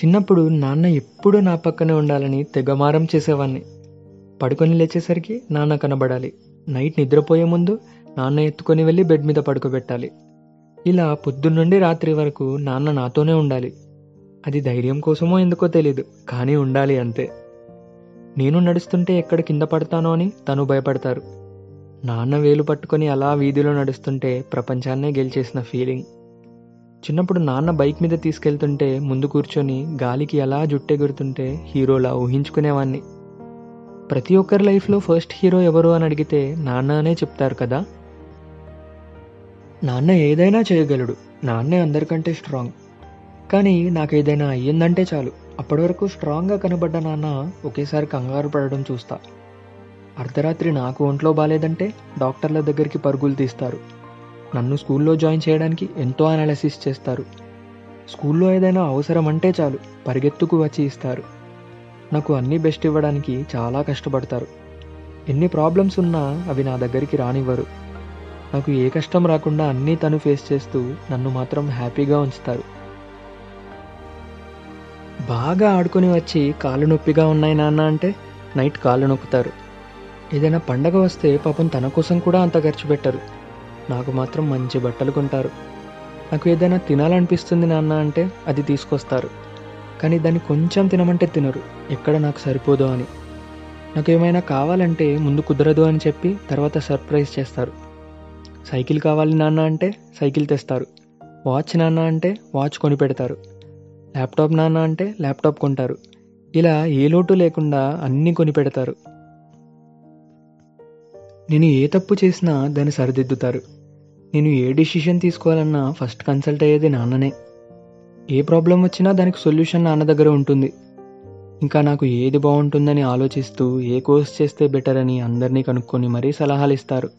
చిన్నప్పుడు నాన్న ఎప్పుడూ నా పక్కనే ఉండాలని తెగమారం చేసేవాడిని పడుకొని లేచేసరికి నాన్న కనబడాలి. నైట్ నిద్రపోయే ముందు నాన్న ఎత్తుకొని వెళ్ళి బెడ్ మీద పడుకోబెట్టాలి. ఇలా పొద్దున్నుండి రాత్రి వరకు నాన్న నాతోనే ఉండాలి. అది ధైర్యం కోసమో ఎందుకో తెలీదు కానీ ఉండాలి అంతే. నేను నడుస్తుంటే ఎక్కడ కింద పడతానో అని తను భయపడతారు. నాన్న వేలు పట్టుకొని అలా వీధిలో నడుస్తుంటే ప్రపంచాన్నే గెలిచేసిన ఫీలింగ్. చిన్నప్పుడు నాన్న బైక్ మీద తీసుకెళ్తుంటే ముందు కూర్చొని గాలికి ఎలా జుట్టెగురుతుంటే హీరోలా ఊహించుకునేవాణ్ణి. ప్రతి ఒక్కరి లైఫ్లో ఫస్ట్ హీరో ఎవరు అని అడిగితే నాన్న అనే చెప్తారు కదా. నాన్న ఏదైనా చేయగలడు. నాన్నే అందరికంటే స్ట్రాంగ్. కానీ నాకు ఏదైనా అయ్యిందంటే చాలు. అప్పటి వరకు స్ట్రాంగ్గా కనబడ్డ నాన్న ఒకేసారి కంగారు పడడం చూస్తా. అర్ధరాత్రి నాకు ఒంట్లో బాగాలేదంటే డాక్టర్ల దగ్గరికి పరుగులు తీస్తారు. నన్ను స్కూల్లో జాయిన్ చేయడానికి ఎంతో అనాలిసిస్ చేస్తారు. స్కూల్లో ఏదైనా అవసరం అంటే చాలు పరిగెత్తుకు వచ్చి ఇస్తారు. నాకు అన్నీ బెస్ట్ ఇవ్వడానికి చాలా కష్టపడతారు. ఎన్ని ప్రాబ్లమ్స్ ఉన్నా అవి నా దగ్గరికి రానివ్వరు. నాకు ఏ కష్టం రాకుండా అన్నీ తను ఫేస్ చేస్తూ నన్ను మాత్రం హ్యాపీగా ఉంచుతారు. బాగా ఆడుకొని వచ్చి కాళ్ళు నొప్పిగా ఉన్నాయి నాన్న అంటే నైట్ కాళ్ళు నొక్కుతారు. ఏదైనా పండగ వస్తే పాపం తన కోసం కూడా అంత ఖర్చు పెట్టరు. నాకు మాత్రం మంచి బట్టలు కొంటారు. నాకు ఏదైనా తినాలనిపిస్తుంది నాన్న అంటే అది తీసుకొస్తారు. కానీ దాన్ని కొంచెం తినమంటే తినరు. ఎక్కడ నాకు సరిపోదో అని. నాకు ఏమైనా కావాలంటే ముందు కుదరదు అని చెప్పి తర్వాత సర్ప్రైజ్ చేస్తారు. సైకిల్ కావాలి నాన్న అంటే సైకిల్ తెస్తారు. వాచ్ నాన్న అంటే వాచ్ కొని పెడతారు. ల్యాప్టాప్ నాన్న అంటే ల్యాప్టాప్ కొంటారు. ఇలా ఏ లోటు లేకుండా అన్నీ కొని పెడతారు. నేను ఏ తప్పు చేసినా దాన్ని సరిదిద్దుతారు. నేను ఏ డిసిషన్ తీసుకోవాలన్నా ఫస్ట్ కన్సల్ట్ అయ్యేది నాన్ననే. ఏ ప్రాబ్లం వచ్చినా దానికి సొల్యూషన్ నాన్న దగ్గర ఉంటుంది. ఇంకా నాకు ఏది బాగుంటుందని ఆలోచిస్తూ ఏ కోర్స్ చేస్తే బెటర్ అని అందరినీ కనుక్కొని మరీ సలహాలు ఇస్తారు.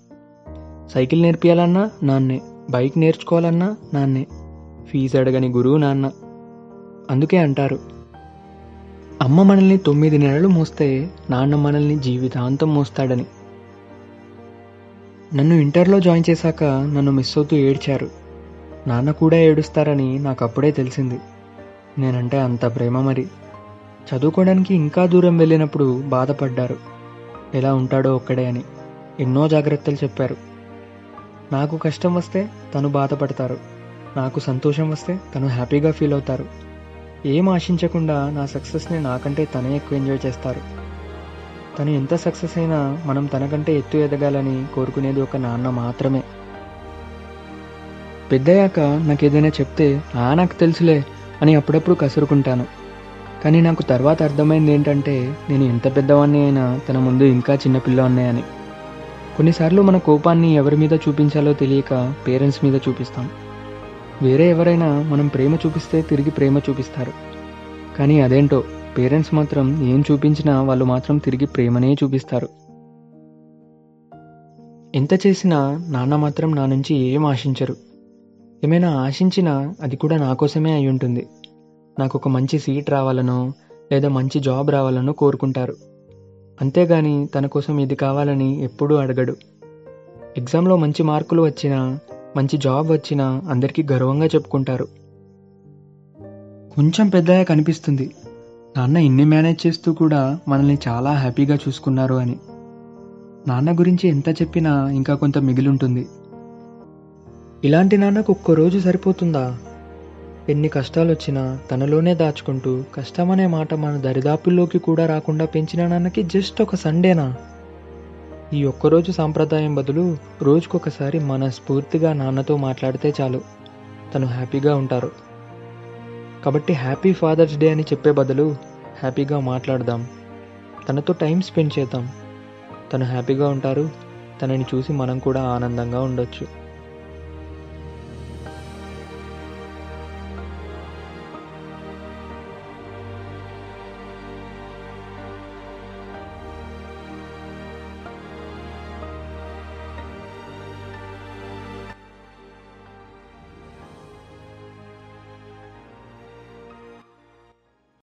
సైకిల్ నేర్పియాలన్నా నాన్నే బైక్ నేర్చుకోవాలన్నా నాన్నే ఫీజు అడగని గురువు నాన్న. అందుకే అంటారు అమ్మ మనల్ని తొమ్మిది నెలలు మోస్తే నాన్న మనల్ని జీవితాంతం మోస్తాడని. నన్ను ఇంటర్లో జాయిన్ చేశాక నన్ను మిస్ అవుతూ ఏడ్చారు. నాన్న కూడా ఏడుస్తారని నాకు అప్పుడే తెలిసింది. నేనంటే అంత ప్రేమ మరి. చదువుకోవడానికి ఇంకా దూరం వెళ్ళినప్పుడు బాధపడ్డారు. ఎలా ఉంటాడో ఒక్కడే అని ఎన్నో జాగ్రత్తలు చెప్పారు. నాకు కష్టం వస్తే తను బాధపడతారు. నాకు సంతోషం వస్తే తను హ్యాపీగా ఫీల్ అవుతారు. ఏం ఆశించకుండా నా సక్సెస్ని నాకంటే తనే ఎక్కువ ఎంజాయ్ చేస్తారు. తను ఎంత సక్సెస్ అయినా మనం తనకంటే ఎత్తు ఎదగాలని కోరుకునేది ఒక నాన్న మాత్రమే. పెద్దయ్యాక నాకు ఏదైనా చెప్తే ఆ నాకు తెలుసులే అని అప్పుడప్పుడు కసురుకుంటాను. కానీ నాకు తర్వాత అర్థమైంది ఏంటంటే నేను ఎంత పెద్దవాణ్ణి అయినా తన ముందు ఇంకా చిన్నపిల్లవాన్నే అని. కొన్నిసార్లు మన కోపాన్ని ఎవరి మీద చూపించాలో తెలియక పేరెంట్స్ మీద చూపిస్తాం. వేరే ఎవరైనా మనం ప్రేమ చూపిస్తే తిరిగి ప్రేమ చూపిస్తారు. కానీ అదేంటో? పేరెంట్స్ మాత్రం ఏం చూపించినా వాళ్ళు మాత్రం తిరిగి ప్రేమనే చూపిస్తారు. ఎంత చేసినా నాన్న మాత్రం నా నుంచి ఏం ఆశించరు. ఏమైనా ఆశించినా అది కూడా నా కోసమే అయి ఉంటుంది. నాకు ఒక మంచి సీట్ రావాలనో లేదా మంచి జాబ్ రావాలనో కోరుకుంటారు. అంతేగాని తన కోసం ఇది కావాలని ఎప్పుడూ అడగడు. ఎగ్జామ్లో మంచి మార్కులు వచ్చినా మంచి జాబ్ వచ్చినా అందరికీ గర్వంగా చెప్పుకుంటారు. కొంచెం పెద్దగా కనిపిస్తుంది. నాన్న ఇన్ని మేనేజ్ చేస్తూ కూడా మనల్ని చాలా హ్యాపీగా చూసుకున్నారు అని. నాన్న గురించి ఎంత చెప్పినా ఇంకా కొంత మిగిలుంటుంది. ఇలాంటి నాన్నకు ఒక్క రోజు సరిపోతుందా? ఎన్ని కష్టాలు వచ్చినా తనలోనే దాచుకుంటూ కష్టమనే మాట మన దరిదాపుల్లోకి కూడా రాకుండా పెంచిన నాన్నకి జస్ట్ ఒక సండేనా? ఈ ఒక్కరోజు సాంప్రదాయం బదులు రోజుకొకసారి మనస్ఫూర్తిగా నాన్నతో మాట్లాడితే చాలు. తను హ్యాపీగా ఉంటారు. కాబట్టి హ్యాపీ ఫాదర్స్ డే అని చెప్పే బదులు హ్యాపీగా మాట్లాడదాం. తనతో టైం స్పెండ్ చేద్దాం. తను హ్యాపీగా ఉంటారు. తనని చూసి మనం కూడా ఆనందంగా ఉండొచ్చు.